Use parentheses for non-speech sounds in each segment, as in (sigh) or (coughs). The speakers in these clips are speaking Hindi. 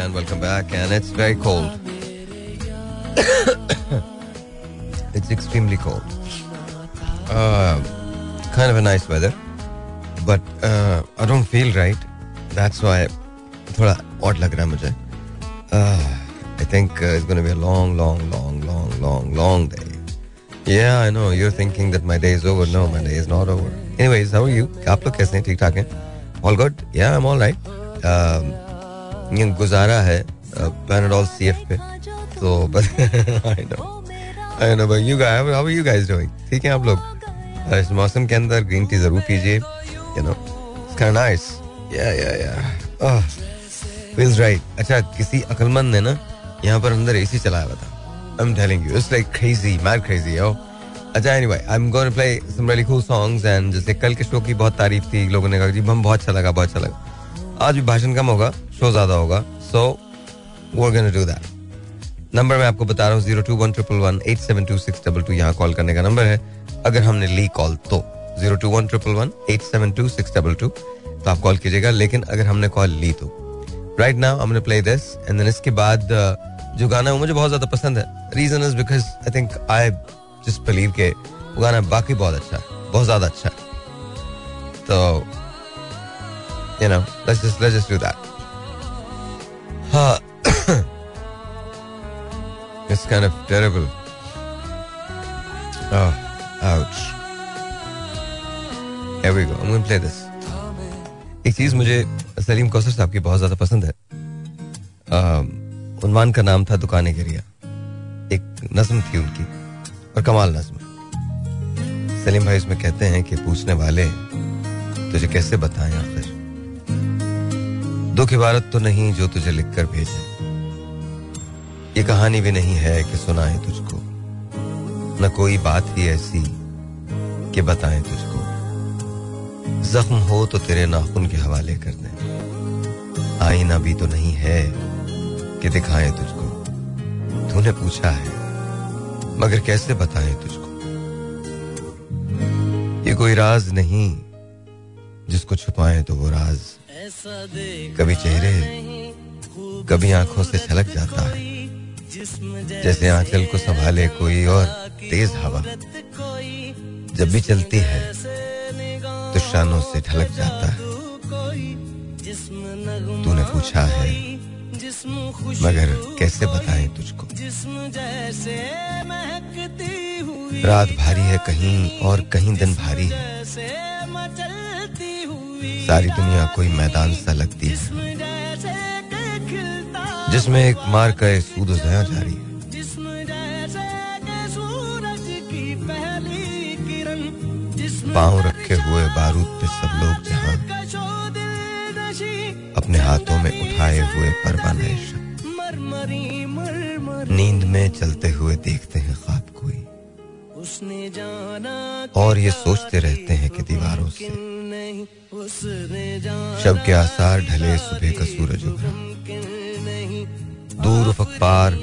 again. Welcome back, and it's very cold. (coughs) it's extremely cold. Uh, kind of a nice weather, but uh, I don't feel right. That's why थोड़ा odd लग रहा है मुझे. Uh, I think uh, it's going to be a long, long, long, long, long, long day. Yeah, I know. You're thinking that my day is over. No, my day is not over. Anyways, how are you? आप लोग कैसे हैं? ठीक ठाक हैं? All good? Yeah, I'm all right. Um, ये गुजारा है पैनाडोल सी एफ़ पे। तो बस I know I know you how you guys doing ठीक है आप लोग? इस मौसम के अंदर ग्रीन टी ज़रूर पीजिए यू नो नाइस या या या फील्स राइट अच्छा किसी अकलमंद ने ना यहाँ पर अंदर एसी चलाया हुआ था। I am telling you it's like crazy mad crazy yo अच्छा anyway I am going to play some really cool songs and जैसे कल के शो की बहुत तारीफ़ थी, लोगों ने कहा जी, हम बहुत अच्छा लगा, बहुत अच्छा लगा। आज भी भाषण कम होगा। शो ज़्यादा होगा? सो वो डू दैट नंबर मैं आपको बता रहा हूँ zero two one triple one eight seven two six double two यहाँ कॉल करने का नंबर है। अगर हमने ली कॉल तो zero two one triple one eight seven two six double two तो आप कॉल कीजिएगा। लेकिन अगर हमने कॉल ली तो। राइट नाउ हमने प्ले दिस एंड देन इसके बाद uh, जो गाना है मुझे बहुत ज़्यादा पसंद है। Reason is because I think I just believe के वो गाना बाकी बहुत अच्छा है बहुत ज़्यादा अच्छा है। तो you know, let's just let's just do that. It's kind of terrible. Oh, ouch. Here we go. I'm going to play this. एक चीज़ मुझे सलीम कौसर साहब की बहुत ज़्यादा पसंद है उनवान का नाम था दुकान गिरिया एक नज्म थी उनकी और कमाल नज्म सलीम भाई उसमें कहते हैं कि पूछने वाले तुझे कैसे बताएँ आखिर दुख इबारत तो नहीं जो तुझे लिखकर भेजे। ये कहानी भी नहीं है कि सुनाए तुझको। न कोई बात ही ऐसी कि बताएँ तुझको। जख्म हो तो तेरे नाखून के हवाले कर दें। आईना भी तो नहीं है कि दिखाएँ तुझको। तूने पूछा है, मगर कैसे बताए तुझको? ये कोई राज नहीं जिसको छुपाए तो वो राज। कभी चेहरे, कभी आँखों से छलक जाता है। जैसे आंचल को संभाले कोई और तेज हवा। जब भी चलती है तो शानों से ढलक जाता है। तूने पूछा है, मगर कैसे बताएँ तुझको? रात भारी है कहीं और कहीं दिन भारी है। सारी दुनिया कोई मैदान सा लगती है, जिसमें एक मार का एक सूद जया जारी है। पाँव रखे हुए बारूद पे सब लोग जहाँ अपने हाथों में उठाए हुए परवाने नींद में चलते हुए देखते हैं और ये सोचते रहते हैं कि दीवारों से। शब के आसार ढले सुबह का सूरज उभरा दूर उफक पार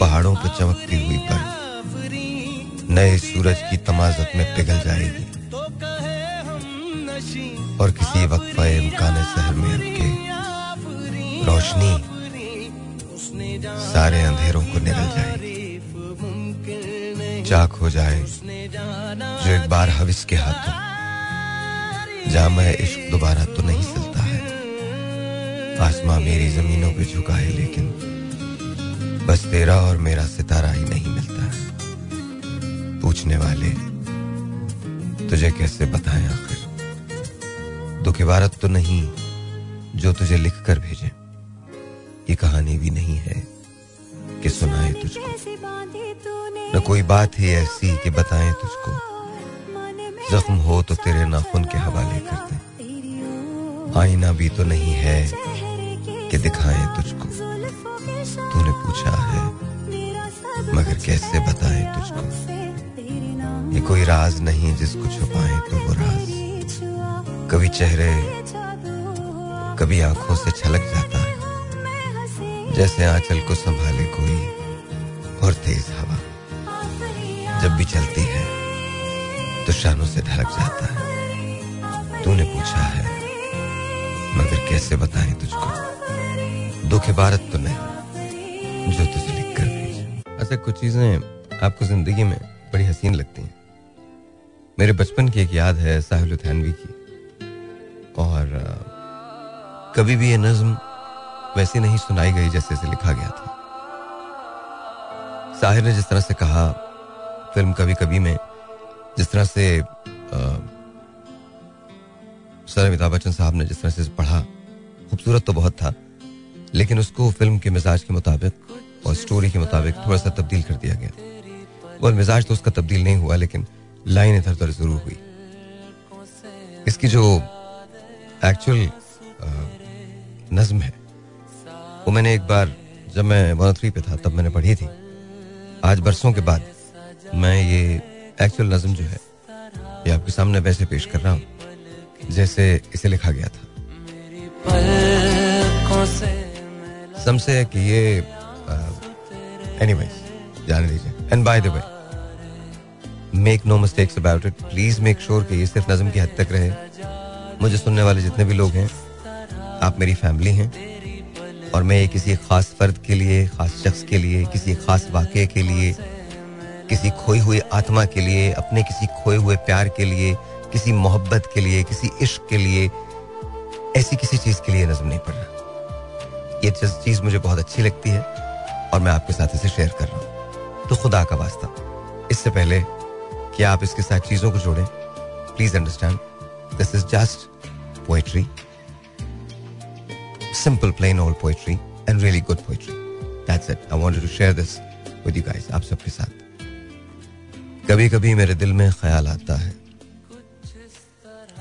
पहाड़ों पर चमकती हुई बर्फ़। नए सूरज की तमाजत में पिघल जाएगी। और किसी वक्त इम्कान शहर में अटके रोशनी सारे अंधेरों को निकल जाएगी। चाक हो जाए, जो एक बार हविस के हाथों जाम इश्क दोबारा तो नहीं चलता है। आसमां मेरी जमीनों पे झुका है, लेकिन बस तेरा और मेरा सितारा ही नहीं मिलता है। पूछने वाले, तुझे कैसे बताएँ आखिर? दुख इबारत तो नहीं, जो तुझे लिख कर भेजे। ये कहानी भी नहीं है। कि सुनाए तुझको। न कोई बात ही ऐसी कि बताएँ तुझको। जख्म हो तो तेरे नाखून के हवाले करते आईना भी तो नहीं है कि दिखाएँ तुझको। तूने पूछा है, मगर कैसे बताएँ तुझको? ये कोई राज नहीं जिसको छुपाए तो वो राज। कभी चेहरे, कभी आँखों से छलक जाता है जैसे आंचल को संभाले कोई और तेज हवा। जब भी चलती है तो शानों से ढलक जाता है। तूने पूछा है, मगर कैसे बताएँ तुझको? दुख इबारत तो नहीं, जो तुझे लिख कर भेज। अच्छा कुछ चीज़ें आपको ज़िंदगी में बड़ी हसीन लगती हैं। मेरे बचपन की एक याद है, साहिल लुधियानवी की। और कभी भी ये नज्म वैसी नहीं सुनाई गई जैसे इसे लिखा गया था। साहिर ने जिस तरह से कहा, फ़िल्म कभी कभी में जिस तरह से सर अमिताभ बच्चन साहब ने जिस तरह से पढ़ा, खूबसूरत तो बहुत था, लेकिन उसको फ़िल्म के मिजाज के मुताबिक और स्टोरी के मुताबिक थोड़ा सा तब्दील कर दिया गया। और मिजाज तो उसका तब्दील नहीं हुआ, लेकिन लाइन इधर उधर ज़रूर हुई। इसकी जो एक्चुअल नज्म है वो मैंने एक बार जब मैं वन थ्री पे था, तब मैंने पढ़ी थी। आज बरसों के बाद मैं ये एक्चुअल नज्म जो है, ये आपके सामने वैसे पेश कर रहा हूँ, जैसे इसे लिखा गया था। समसे है कि ये एनीवेज जाने दीजिए and by the way make no mistakes about it please make sure कि ये सिर्फ़ नज़म की हद तक रहे। मुझे सुनने वाले जितने भी लोग हैं, आप मेरी फैमिली हैं और मैं ये किसी खास फर्द के लिए, खास शख्स के लिए, किसी खास वाक्य के लिए, किसी खोई हुई आत्मा के लिए, अपने किसी खोए हुए प्यार के लिए, किसी मोहब्बत के लिए, किसी इश्क के लिए, ऐसी किसी चीज़ के लिए नजम नहीं पड़ रहा ये चीज़ मुझे बहुत अच्छी लगती है और मैं आपके साथ इसे शेयर कर रहा हूँ। तो खुदा का वास्ता। इससे पहले कि आप इसके साथ चीज़ों को जोड़ें please understand this is just poetry simple, plain old poetry and really good poetry. That's it. I wanted to share this with you guys. आप सबके साथ कभी कभी मेरे दिल में ख्याल आता है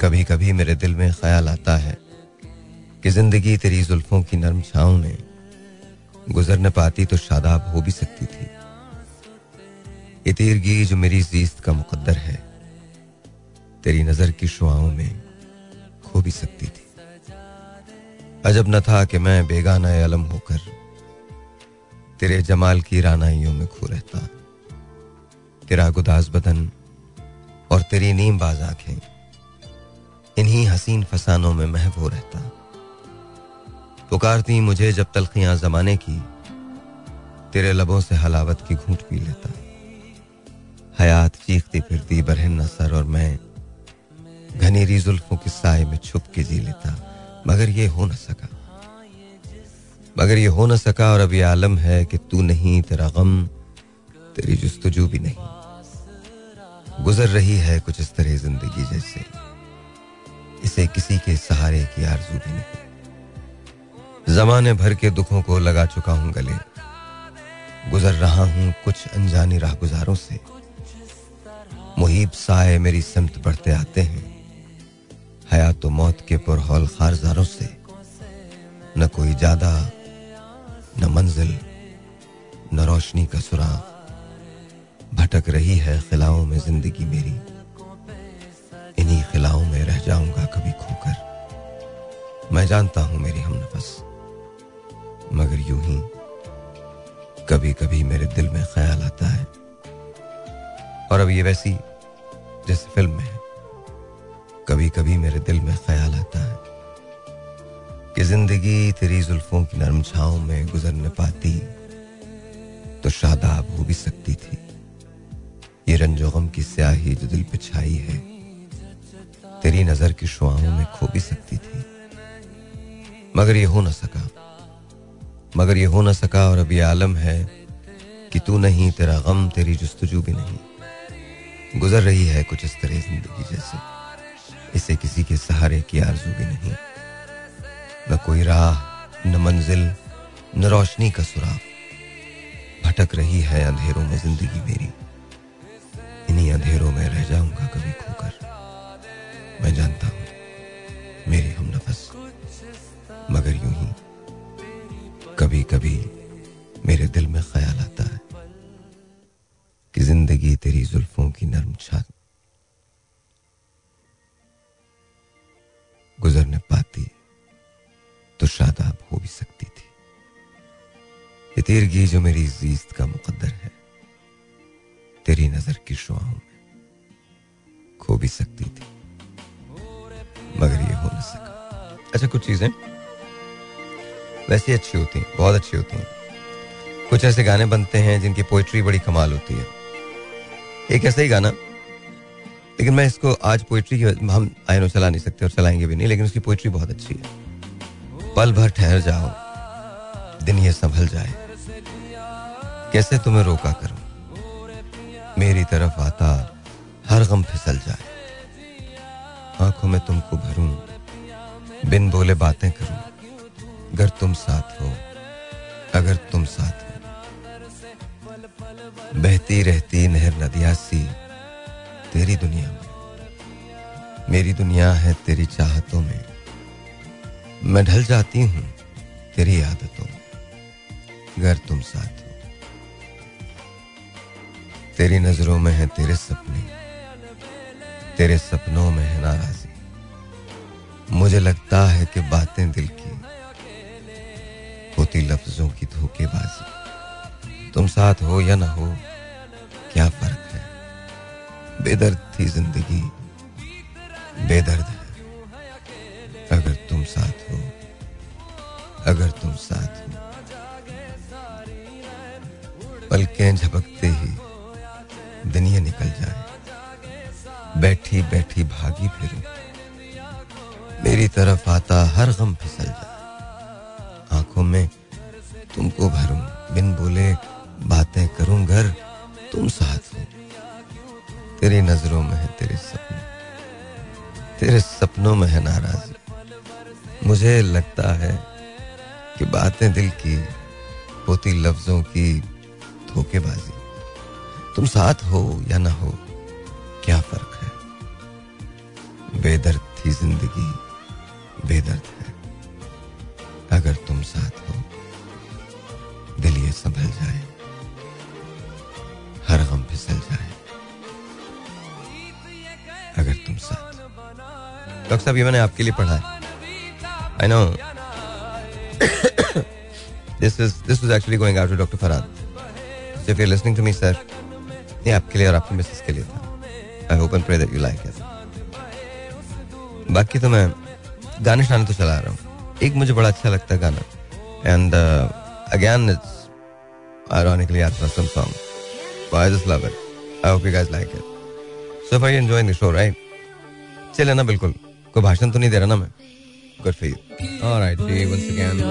कभी कभी मेरे दिल में ख्याल आता है कि ज़िंदगी तेरी जुल्फों की नरम छाओं में गुजर न पाती तो शादाब हो भी सकती थी ये तीरगी जो मेरी जीस्त का मुकद्दर है तेरी नज़र की शुआओं में खो भी सकती थी अजब न था कि मैं बेगाना अलम होकर तेरे जमाल की रानाइयों में खो रहता। तेरा गुदास बदन और तेरी नीम बाज आँखें इन्हीं हसीन फसानों में महबो रहता। पुकारती मुझे जब तलखियाँ जमाने की, तेरे लबों से हलावत की घूट पी लेता। हयात चीखती फिरती बरहन सर और मैं घनेरी जुल्फों के साय में छुप के जी लेता। मगर ये हो ना सका। मगर ये हो न सका और अब ये आलम है कि तू नहीं, तेरा गम, तेरी जुस्तजू भी नहीं। गुजर रही है कुछ इस तरह ज़िंदगी जैसे। इसे किसी के सहारे की आरज़ू भी नहीं। जमाने भर के दुखों को लगा चुका हूँ गले। गुजर रहा हूँ कुछ अनजानी राह गुजारों से। मुहिब साए मेरी समत बढ़ते आते हैं। हयात मौत के पुरहौल खारजारों से न कोई ज़्यादा न मंजिल, न रोशनी का सुराग भटक रही है खिलाओं में ज़िंदगी मेरी। इन्हीं खिलाओं में रह जाऊँगा कभी खोकर। मैं जानता हूँ मेरी हम नफस, मगर यूँ ही कभी कभी मेरे दिल में ख्याल आता है। और अब ये वैसी, जैसे फ़िल्म में है। कभी कभी मेरे दिल में ख्याल आता है कि ज़िंदगी तेरी जुल्फों की नरम छाओं में गुजर न पाती तो शादाब हो भी सकती थी। ये रंजो गम की स्याही जो दिल छाई है, तेरी नज़र की शुआओं में खो भी सकती थी। मगर ये हो ना सका। मगर ये हो ना सका और अब ये आलम है कि तू नहीं, तेरा गम, तेरी जस्तजू भी नहीं। गुजर रही है कुछ इस तरह ज़िंदगी जैसे। इसे किसी के सहारे की आरज़ू भी नहीं। न कोई राह, न मंजिल, न रोशनी का सुराग। भटक रही है अंधेरों में ज़िंदगी मेरी। इन्हीं अंधेरों में रह जाऊँगा कभी खोकर। मैं जानता हूँ, मेरी हम नफस। मगर यूँ ही कभी कभी मेरे दिल में ख्याल आता है कि ज़िंदगी तेरी जुल्फों तीरगी जो मेरी जीस्त का मुकद्दर है। तेरी नज़र की शुआओं में खो भी सकती थी, मगर ये हो न सका। अच्छा कुछ चीज़ें? वैसे अच्छी होती हैं, बहुत अच्छी होती हैं। कुछ ऐसे गाने बनते हैं जिनकी पोइट्री बड़ी कमाल होती है। एक ऐसा ही गाना, लेकिन मैं इसको आज पोइट्री की हम आई नो चला नहीं सकते और चलाएँगे भी नहीं, लेकिन उसकी पोइट्री बहुत अच्छी है। पल भर ठहर जाओ, दिन ये संभल जाए। कैसे तुम्हें रोका करूँ? मेरी तरफ़ आता, हर गम फिसल जाए। आँखों में तुमको भरूं, बिन बोले बातें करूँ। अगर तुम साथ हो, अगर तुम साथ हो। बहती रहती नहर नदिया सी, तेरी दुनिया में। मेरी दुनिया है तेरी चाहतों में। मैं ढल जाती हूँ तेरी आदतों में। अगर तुम साथ तेरी नज़रों में है तेरे सपने। तेरे सपनों में है नाराजी। मुझे लगता है कि बातें दिल की होती लफ्जों की धोखेबाजी। तुम साथ हो या ना हो, क्या फ़र्क है? बेदर्द थी ज़िंदगी, बेदर्द है। अगर तुम साथ हो, अगर तुम साथ हो। पलकें झपकते ही दुनिया निकल जाए। बैठी बैठी भागी फिरूं। मेरी तरफ़ आता हर गम फिसल जाए। आँखों में तुमको भरूं। बिन बोले बातें करूँ घर, तुम साथ हो। तेरी नज़रों में है तेरे सपने। तेरे सपनों में है नाराजी मुझे लगता है कि बातें दिल की होती लफ्जों की धोखेबाजी। तुम साथ हो या ना हो, क्या फ़र्क है? बेदर्द थी ज़िंदगी, बेदर्द है। अगर तुम साथ हो, दिल ये संभल जाए, हर गम फिसल जाए। अगर तुम साथ डॉक्टर साहब, ये मैंने आपके लिए पढ़ा है। I know this is this was actually going out to doctor Farhad if you listening to me sir ये आपके लिए और आपकी मिसेस के लिए था। I hope and pray that you like it बाकी तो मैं गाने शाने तो चला रहा हूँ। एक मुझे बड़ा अच्छा लगता है गाना। And again it's ironically Atma some song. But I just love it. I hope you guys like it. So far you enjoying the show, right? चले ना बिल्कुल। कोई भाषण तो नहीं दे रहा ना मैं। Good for you alright ji once again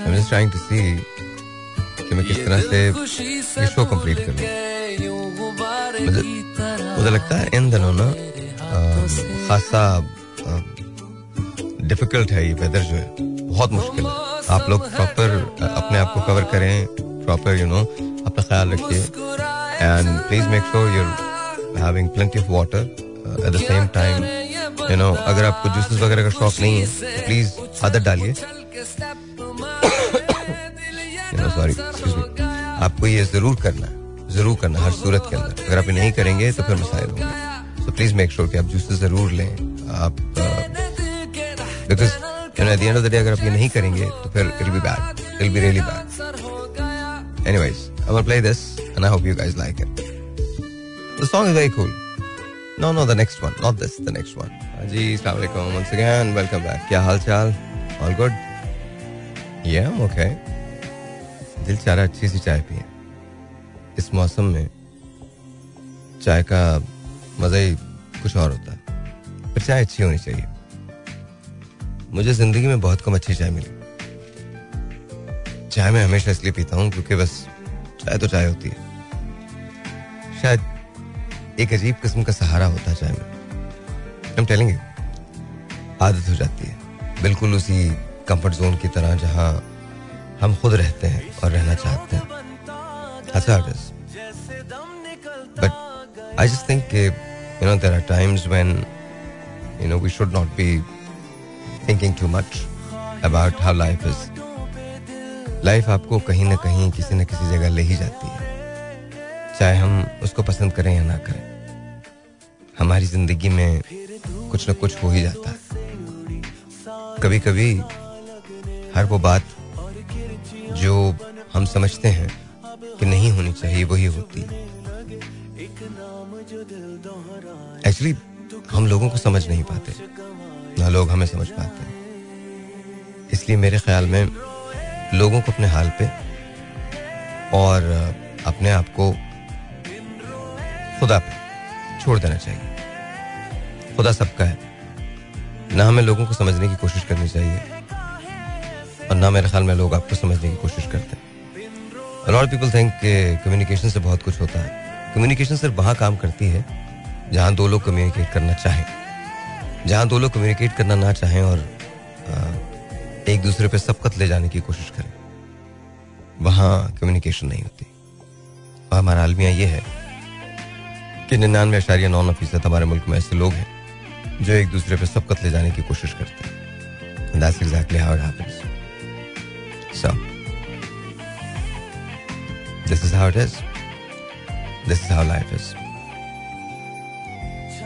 I am just trying to see कि मैं किस तरह से शो कंप्लीट करूँ मुझे मुझे लगता है इन दिनों ना खासा डिफ़िकल्ट है ये वेदर जो है। बहुत मुश्किल है। आप लोग प्रॉपर अपने आप को कवर करें प्रॉपर यू नो अपना ख्याल रखिए। And please make sure you're having plenty of water at the same time you know अगर आपको जूसेस वगैरह का शौक नहीं है तो प्लीज़ आदत डालिए। सॉरी आपको ये ज़रूर करना है, ज़रूर करना हर सूरत के अंदर। अगर आप ये नहीं करेंगे तो फिर मसाइल होंगे। सो प्लीज़ मेक श्योर कि आप जूसेस ज़रूर लें। आप बिकॉज़ एट द डे अगर आप ये नहीं करेंगे तो फिर it be bad it be really bad anyways I will play this and I hope you guys like it the song is very cool no no the next one not this the next one जी अस्सलाम वालेकुम वंस अगेन वेलकम बैक क्या हाल चाल ऑल गुड या ओके दिल चाह रहा अच्छी सी चाय पिए। इस मौसम में चाय का मज़ा ही कुछ और होता है, पर चाय अच्छी होनी चाहिए। मुझे ज़िंदगी में बहुत कम अच्छी चाय मिली। चाय मैं हमेशा इसलिए पीता हूँ क्योंकि बस चाय तो चाय होती है। शायद एक अजीब किस्म का सहारा होता है चाय में। हम टेलेंगे आदत हो जाती है। बिल्कुल उसी कंफर्ट जोन की तरह जहाँ हम खुद रहते हैं और रहना चाहते हैं। But I just think you know there are times when you know we should not be thinking too much about how life is life आपको कहीं ना कहीं किसी न किसी जगह ले ही जाती है। चाहे हम उसको पसंद करें या ना करें, हमारी ज़िंदगी में कुछ ना कुछ हो ही जाता है। कभी कभी हर वो बात जो हम समझते हैं कि नहीं होनी चाहिए, वही होती है। एक्चुअली हम लोगों को समझ नहीं पाते। ना लोग हमें समझ पाते इसलिए मेरे ख्याल में लोगों को अपने हाल पे और अपने आप को खुदा पे छोड़ देना चाहिए। खुदा सबका है। ना हमें लोगों को समझने की कोशिश करनी चाहिए। और ना मेरे ख्याल में लोग आपको समझने की कोशिश करते हैं। पीपल थिंक कम्युनिकेशन से बहुत कुछ होता है। कम्युनिकेशन सिर्फ़ वहाँ काम करती है, जहाँ दो लोग कम्युनिकेट करना चाहें। जहाँ दो लोग कम्युनिकेट करना ना चाहें और एक दूसरे पे सबकत ले जाने की कोशिश करें, वहाँ कम्युनिकेशन नहीं होती। और हमारा आलमिया ये है कि निन्यानवे अशारिया नौ फ़ीसद हमारे मुल्क में ऐसे लोग हैं, जो एक दूसरे पे सबकत ले जाने की कोशिश करते हैं। So, this is how it is. This is how life is.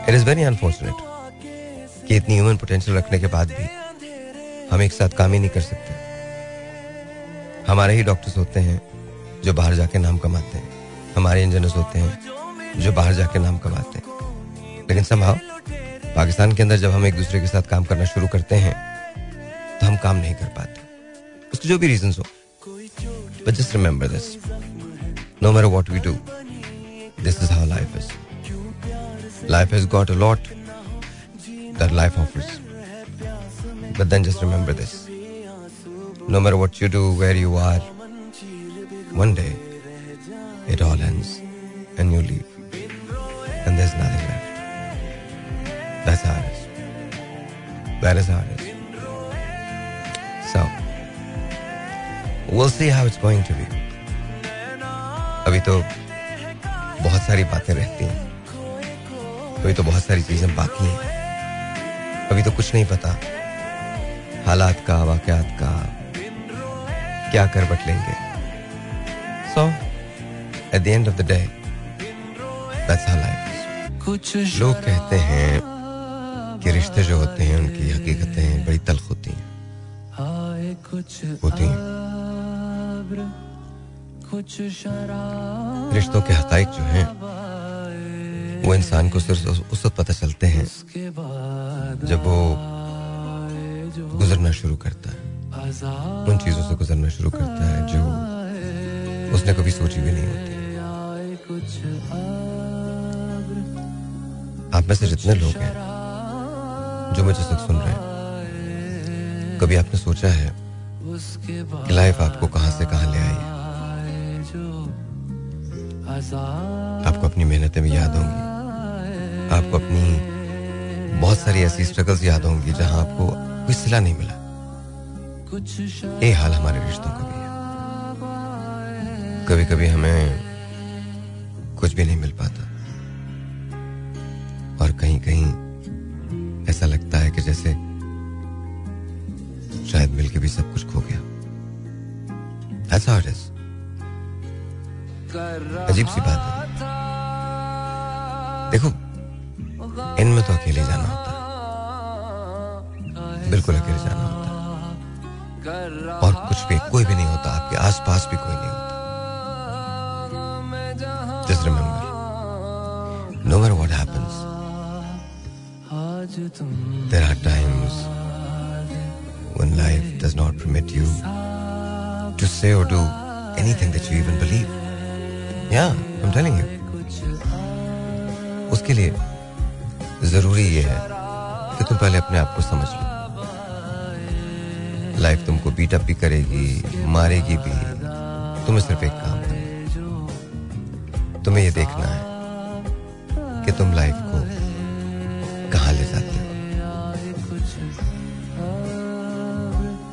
It is very unfortunate कि इतनी ह्यूमन पोटेंशियल रखने के बाद भी हम एक साथ काम ही नहीं कर सकते हमारे ही डॉक्टर्स होते हैं जो बाहर जाके नाम कमाते हैं हमारे इंजीनियर्स होते हैं जो बाहर जाके नाम कमाते हैं लेकिन संभाव पाकिस्तान के अंदर जब हम एक दूसरे के साथ काम करना शुरू करते हैं तो हम काम नहीं कर पाते उसके जो भी रीजन हो। But just remember this no matter what we do this is how life is life has got a lot that life offers but then just remember this no matter what you do where you are one day it all ends and you leave and there's nothing left. That's how it is. That is. We'll see how it's going to be. अभी तो बहुत सारी बातें रहती हैं। अभी तो बहुत सारी चीज़ें बाकी हैं। अभी तो कुछ नहीं पता। हालात का, वाकयात का, क्या कर बट लेंगे। So at the end of the day that's how life is लोग कहते हैं कि रिश्ते जो होते हैं, उनकी हकीकतें बड़ी तलख होती हैं। होती हैं। रिश्तों के हकाइक जो हैं वो इंसान को सिर्फ़ उस वक्त पता चलते हैं जब वो गुजरना शुरू करता है। उन चीज़ों से गुजरना शुरू करता है जो उसने कभी सोची भी नहीं होती। आप में से जितने लोग हैं जो मुझे तक सुन रहे हैं कभी आपने सोचा है लाइफ आपको कहाँ से कहाँ ले आई? है आपको अपनी मेहनतें भी याद होंगी। आपको अपनी बहुत सारी ऐसी स्ट्रगल्स याद होंगी जहाँ आपको कोई सिला नहीं मिला। ये हाल हमारे रिश्तों का भी है। कभी कभी हमें कुछ भी नहीं मिल पाता। और कहीं कहीं ऐसा लगता है कि जैसे शायद मिलके भी सब कुछ खो गया। Is. अजीब सी बात है। देखो, इनमें तो अकेले जाना होता बिल्कुल अकेले जाना होता और कुछ भी, कोई भी नहीं होता, आपके आसपास भी कोई नहीं होता। Just remember no matter what happens There are times when life does not permit you to say or do anything that you even believe. Yeah, I'm telling you. उसके लिए ज़रूरी ये है कि तुम पहले अपने आप को समझ लो लाइफ तुमको बीट अप भी करेगी मारेगी भी तुम्हें सिर्फ़ एक काम करना तुम्हें ये देखना है कि तुम लाइफ को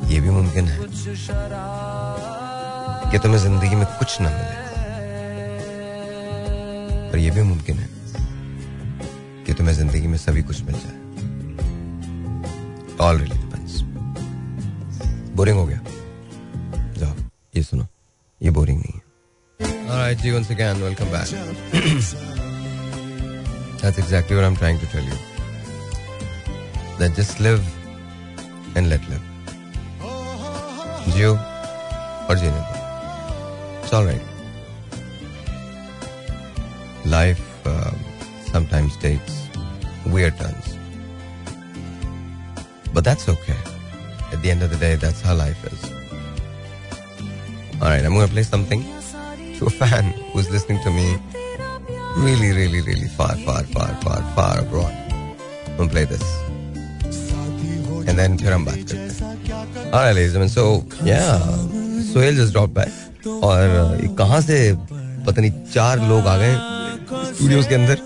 ये भी मुमकिन है कि तुम्हें ज़िंदगी में कुछ ना मिले और ये भी मुमकिन है कि तुम्हें ज़िंदगी में सभी कुछ मिल जाए ऑल रियली डिपेंड्स बोरिंग हो गया जाओ ये सुनो ये बोरिंग नहीं है Alright, जी once again, welcome back. That's exactly what I'm trying to tell you. That just live and let live. it's all right. Life um, sometimes takes weird turns. But that's okay. At the end of the day that's how life is. All right i'm gonna play something to a fan who's listening to me really really really far far far far far abroad. I'm gonna play this. And then फिर हम बात करते हैं. And gentlemen. So, yeah, Sohail just और कहाँ से पता नहीं चार लोग आ गए स्टूडियोज के अंदर।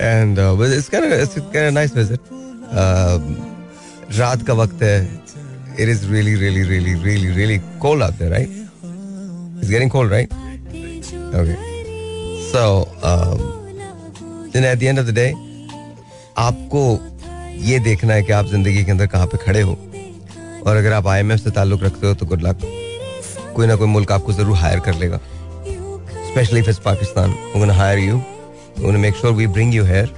एंड नाइस विज़िट रात का वक्त है। It is really really really really really cold out there right it's getting cold right okay so at the end of the day आपको ये देखना है कि आप ज़िंदगी के अंदर कहाँ पे खड़े हो। और अगर आप आईएमएफ से ताल्लुक रखते हो तो गुड लक कोई ना कोई मुल्क आपको ज़रूर हायर कर लेगा। Specially if Pakistan hire you make sure we bring you here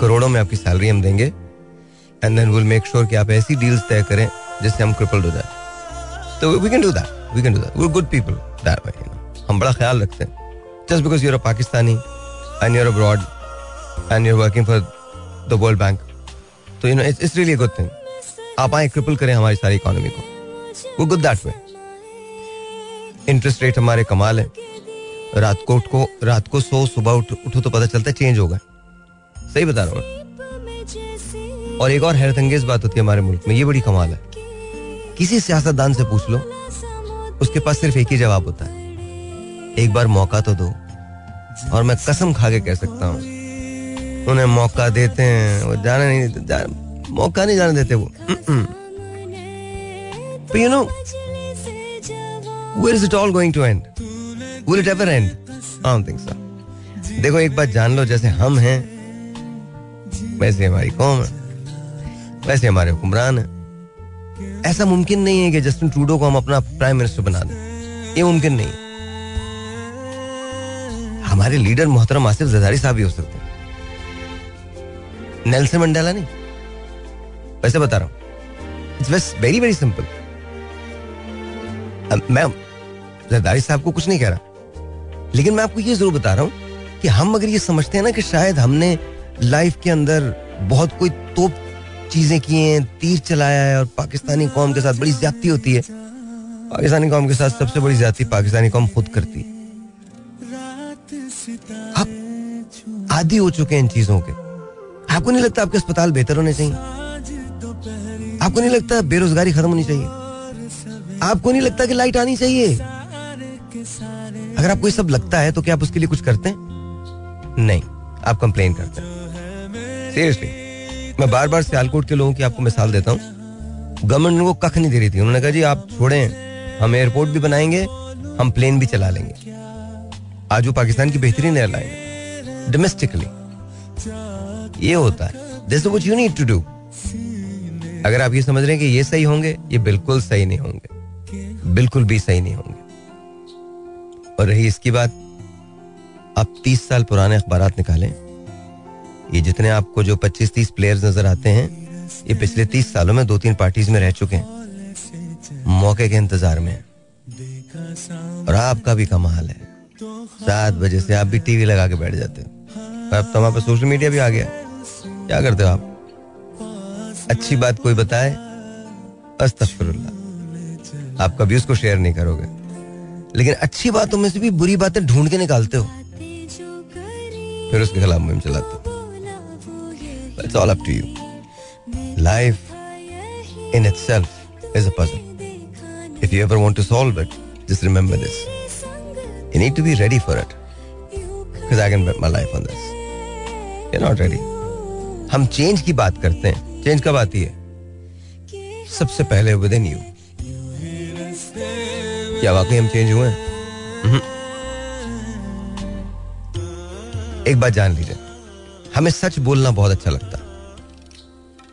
करोड़ों में आपकी सैलरी हम देंगे। And then will make sure कि आप ऐसी डील्स तय करें जिससे हम क्रिपल्ड हो जाए। तो we can do that we can do that we good people that way हम बड़ा ख्याल रखते हैं। Just because you're a Pakistani and you're abroad and you're working for the World Bank तो you know it's really good thing आप आए क्रिपल करें हमारी सारी इकोनॉमी को। वो good that way interest rate हमारे कमाल है। रात को को रात को सो, सुबह उठ, उठो तो पता चलता है चेंज होगा सही बता रहा हूँ और एक और हैरत अंगेज बात होती है हमारे मुल्क में, ये बड़ी कमाल है। किसी सियासतदान से पूछ लो, उसके पास सिर्फ़ एक ही जवाब होता है। एक बार मौका तो दो। और मैं कसम खा के कह सकता हूँ उन्हें मौका देते हैं। वो जाने नहीं जा, मौका नहीं जाने देते वो। You know where is it all going to and will it ever end I don't think so देखो एक बात जान लो जैसे हम हैं वैसे हमारी कौम है वैसे हमारे हुक्मरान है। ऐसा मुमकिन नहीं है कि जस्टिन ट्रूडो को हम अपना प्राइम मिनिस्टर बना दें। ये मुमकिन नहीं हमारे लीडर मोहतरम आसिफ जदारी साहब भी हो सकते नेल्सन मंडेला नहीं। वैसे बता रहा हूँ। इट्स वेरी वेरी सिंपल मैं जरदारी साहब को कुछ नहीं कह रहा। लेकिन मैं आपको ये ज़रूर बता रहा हूँ कि हम अगर ये समझते हैं ना कि शायद हमने लाइफ के अंदर बहुत कोई तोप चीज़ें की हैं, तीर चलाया है और पाकिस्तानी कौम के साथ बड़ी ज्यादती होती है। पाकिस्तानी कौम के साथ सबसे बड़ी ज्यादती पाकिस्तानी कौम खुद करती। है आप आदि हो चुके हैं इन चीज़ों के। आपको नहीं लगता आपके अस्पताल बेहतर होने चाहिए? आपको नहीं लगता बेरोजगारी खत्म होनी चाहिए? आपको नहीं लगता कि लाइट आनी चाहिए? अगर आपको ये सब लगता है तो क्या आप उसके लिए कुछ करते हैं? नहीं, आप कंप्लेन करते हैं। सीरियसली मैं बार बार सियालकोट के लोगों की आपको मिसाल देता हूँ। गवर्नमेंट को कख नहीं दे रही थी। उन्होंने कहा, जी, आप छोड़ें, हम एयरपोर्ट भी बनाएँगे, हम प्लेन भी चला लेंगे। आज वो पाकिस्तान की बेहतरीन एयरलाइन डोमेस्टिकली ये होता है। This what you need to do अगर आप ये समझ रहे हैं कि ये सही होंगे, ये बिल्कुल सही नहीं होंगे। बिल्कुल भी सही नहीं होंगे। और रही इसकी बात, आप तीस साल पुराने अखबार निकालें। ये जितने आपको जो पच्चीस तीस प्लेयर्स नज़र आते हैं, ये पिछले तीस सालों में दो तीन पार्टीज़ में रह चुके हैं। मौके के इंतज़ार में और आपका भी कमाल है। सात बजे से आप भी टीवी लगा के बैठ जाते हो। अब तो वहाँ सोशल मीडिया भी आ गया। क्या करते हो आप अच्छी बात कोई बताए अस्तफरुल्लाह आप कभी उसको शेयर नहीं करोगे लेकिन अच्छी बातों में से भी बुरी बातें ढूंढ के निकालते हो फिर उसके खिलाफ मुहिम चलाते हो It's all up to you. Life in itself is a puzzle. If you ever want to solve it, just remember this. You need to be ready for it. Because I can bet my life on this. You're not ready. हम चेंज की बात करते हैं। चेंज कब आती है? सबसे पहले विद इन यू क्या वाकई हम चेंज हुए हैं? एक बात जान लीजिए। हमें सच बोलना बहुत अच्छा लगता।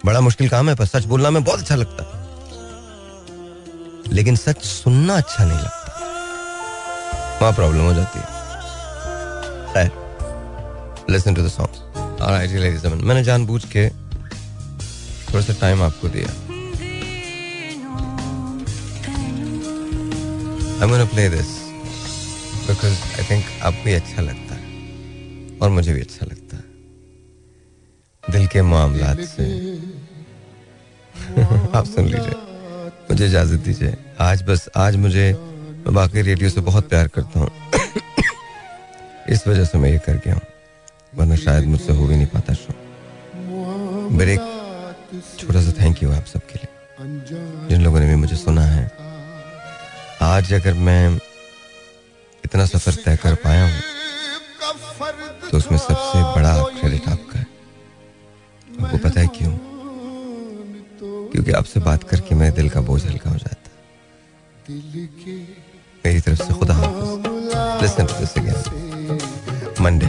बड़ा मुश्किल काम है, पर सच बोलना हमें बहुत अच्छा लगता। लेकिन सच सुनना अच्छा नहीं लगता। वहाँ प्रॉब्लम हो जाती है। लिसन टू द सॉन्ग मैंने जानबूझ के थोड़ा सा टाइम आपको दिया। I'm gonna play this because I think आपको ये अच्छा लगता है और मुझे भी अच्छा लगता है। दिल के मामला से। (laughs) आप सुन लीजिए, मुझे इजाज़त दीजिए। आज बस, आज मुझे, मैं बाकी रेडियो से बहुत प्यार करता हूँ। (coughs) इस वजह से मैं ये कर गया हूँ। वरना शायद मुझसे हो भी नहीं पाता शो मेरे छोटा सा थैंक यू आप सबके लिए। जिन लोगों ने भी मुझे सुना है। आज अगर मैं इतना सफ़र तय कर पाया हूँ तो उसमें सबसे बड़ा क्रेडिट आपका है। आपको पता है क्यों? क्योंकि आपसे बात करके मेरे दिल का बोझ हल्का हो जाता है। मेरी तरफ़ से खुदा हाफिज। Listen to this again Monday